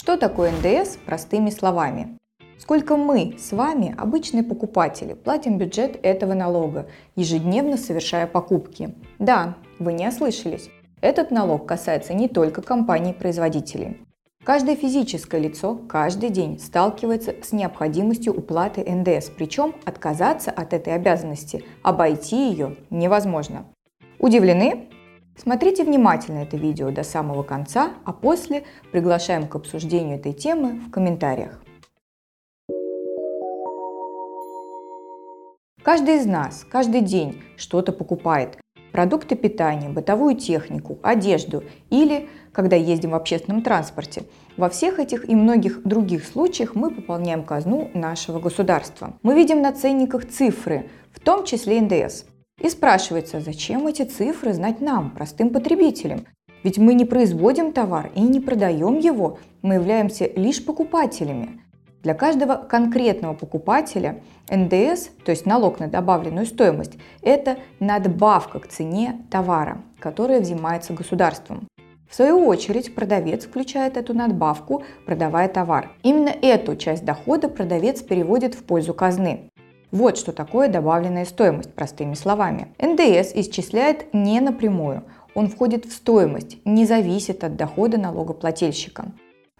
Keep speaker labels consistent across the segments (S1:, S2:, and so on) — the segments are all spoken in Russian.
S1: Что такое НДС простыми словами? Сколько мы с вами, обычные покупатели, платим бюджет этого налога, ежедневно совершая покупки? Да, вы не ослышались. Этот налог касается не только компаний-производителей. Каждое физическое лицо каждый день сталкивается с необходимостью уплаты НДС, причем отказаться от этой обязанности, обойти ее невозможно. Удивлены? Смотрите внимательно это видео до самого конца, а после приглашаем к обсуждению этой темы в комментариях. Каждый из нас каждый день что-то покупает. Продукты питания, бытовую технику, одежду или когда ездим в общественном транспорте. Во всех этих и многих других случаях мы пополняем казну нашего государства. Мы видим на ценниках цифры, в том числе НДС. И спрашивается, зачем эти цифры знать нам, простым потребителям? Ведь мы не производим товар и не продаем его, мы являемся лишь покупателями. Для каждого конкретного покупателя НДС, то есть налог на добавленную стоимость, это надбавка к цене товара, которая взимается государством. В свою очередь продавец включает эту надбавку, продавая товар. Именно эту часть дохода продавец переводит в пользу казны. Вот что такое добавленная стоимость, простыми словами. НДС исчисляет не напрямую, он входит в стоимость, не зависит от дохода налогоплательщика.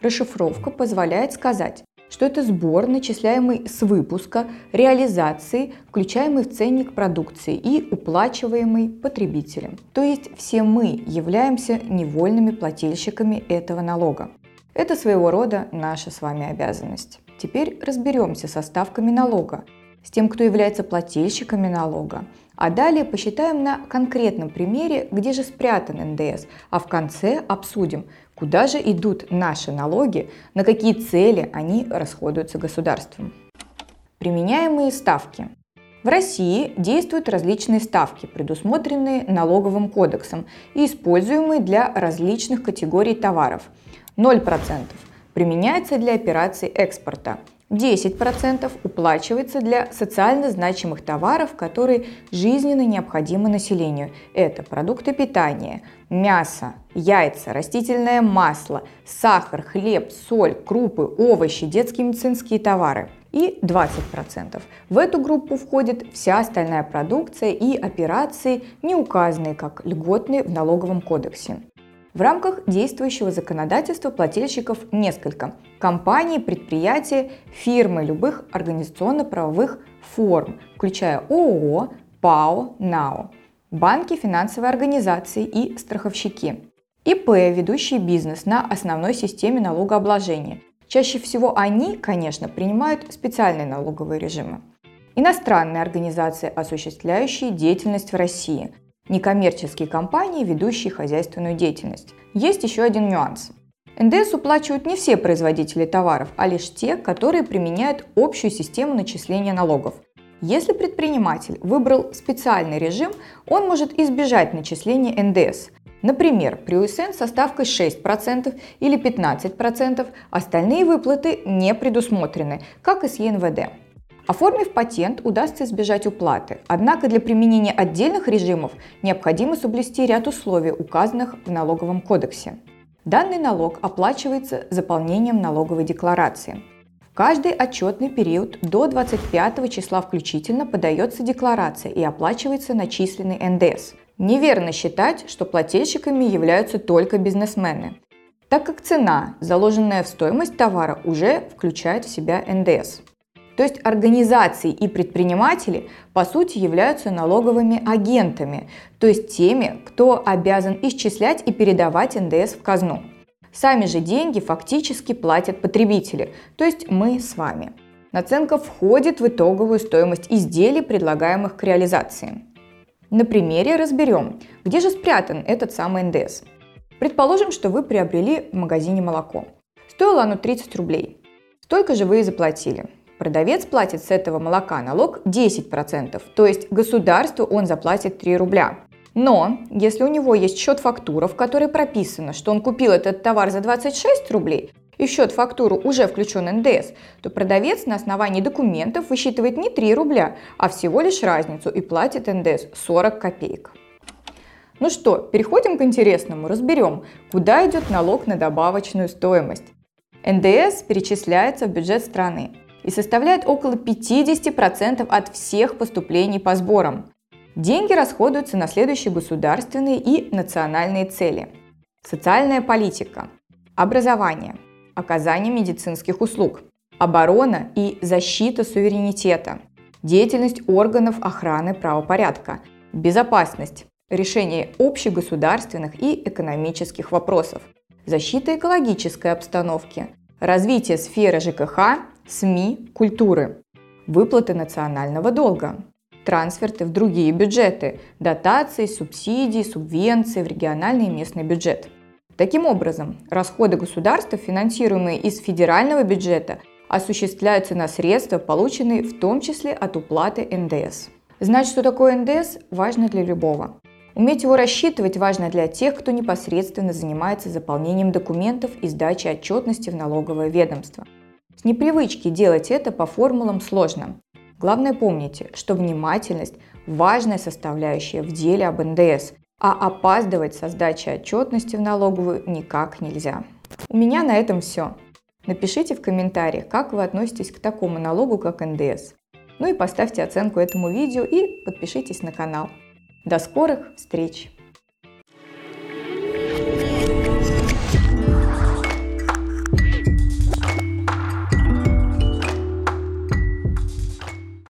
S1: Расшифровка позволяет сказать, что это сбор, начисляемый с выпуска, реализации, включаемый в ценник продукции и уплачиваемый потребителем. То есть все мы являемся невольными плательщиками этого налога. Это своего рода наша с вами обязанность. Теперь разберемся со ставками налога с тем, кто является плательщиками налога. А далее посчитаем на конкретном примере, где же спрятан НДС, а в конце обсудим, куда же идут наши налоги, на какие цели они расходуются государством. Применяемые ставки. В России действуют различные ставки, предусмотренные налоговым кодексом и используемые для различных категорий товаров. 0% применяется для операций экспорта, 10% уплачивается для социально значимых товаров, которые жизненно необходимы населению. Это продукты питания, мясо, яйца, растительное масло, сахар, хлеб, соль, крупы, овощи, детские медицинские товары. И 20%. В эту группу входит вся остальная продукция и операции, не указанные как льготные в налоговом кодексе. В рамках действующего законодательства плательщиков несколько. Компании, предприятия, фирмы любых организационно-правовых форм, включая ООО, ПАО, НАО, банки, финансовые организации и страховщики. ИП, ведущий бизнес на основной системе налогообложения. Чаще всего они, конечно, принимают специальные налоговые режимы. Иностранные организации, осуществляющие деятельность в России – некоммерческие компании, ведущие хозяйственную деятельность. Есть еще один нюанс. НДС уплачивают не все производители товаров, а лишь те, которые применяют общую систему начисления налогов. Если предприниматель выбрал специальный режим, он может избежать начисления НДС. Например, при УСН со ставкой 6% или 15%, остальные выплаты не предусмотрены, как и с ЕНВД. Оформив патент, удастся избежать уплаты. Однако для применения отдельных режимов необходимо соблюсти ряд условий, указанных в налоговом кодексе. Данный налог оплачивается заполнением налоговой декларации. В каждый отчетный период до 25 числа включительно подается декларация и оплачивается начисленный НДС. Неверно считать, что плательщиками являются только бизнесмены, так как цена, заложенная в стоимость товара, уже включает в себя НДС. То есть организации и предприниматели по сути являются налоговыми агентами, то есть теми, кто обязан исчислять и передавать НДС в казну. Сами же деньги фактически платят потребители, то есть мы с вами. Наценка входит в итоговую стоимость изделий, предлагаемых к реализации. На примере разберем, где же спрятан этот самый НДС. Предположим, что вы приобрели в магазине молоко. Стоило оно 30 рублей. Столько же вы и заплатили. Продавец платит с этого молока налог 10%, то есть государству он заплатит 3 рубля. Но если у него есть счет-фактура, в которой прописано, что он купил этот товар за 26 рублей, и в счет фактуру уже включен НДС, то продавец на основании документов высчитывает не 3 рубля, а всего лишь разницу и платит НДС 40 копеек. Ну что, переходим к интересному, разберем, куда идет налог на добавочную стоимость. НДС перечисляется в бюджет страны и составляет около 50% от всех поступлений по сборам. Деньги расходуются на следующие государственные и национальные цели. Социальная политика, образование, оказание медицинских услуг, оборона и защита суверенитета, деятельность органов охраны правопорядка, безопасность, решение общегосударственных и экономических вопросов, защита экологической обстановки, развитие сферы ЖКХ, СМИ, культуры, выплаты национального долга, трансферты в другие бюджеты, дотации, субсидии, субвенции в региональный и местный бюджет. Таким образом, расходы государства, финансируемые из федерального бюджета, осуществляются на средства, полученные в том числе от уплаты НДС. Знать, что такое НДС, важно для любого. Уметь его рассчитывать важно для тех, кто непосредственно занимается заполнением документов и сдачей отчетности в налоговое ведомство. Непривычки делать это по формулам сложно. Главное помните, что внимательность – важная составляющая в деле об НДС, а опаздывать со сдачей отчетности в налоговую никак нельзя. У меня на этом все. Напишите в комментариях, как вы относитесь к такому налогу, как НДС. Ну и поставьте оценку этому видео и подпишитесь на канал. До скорых встреч!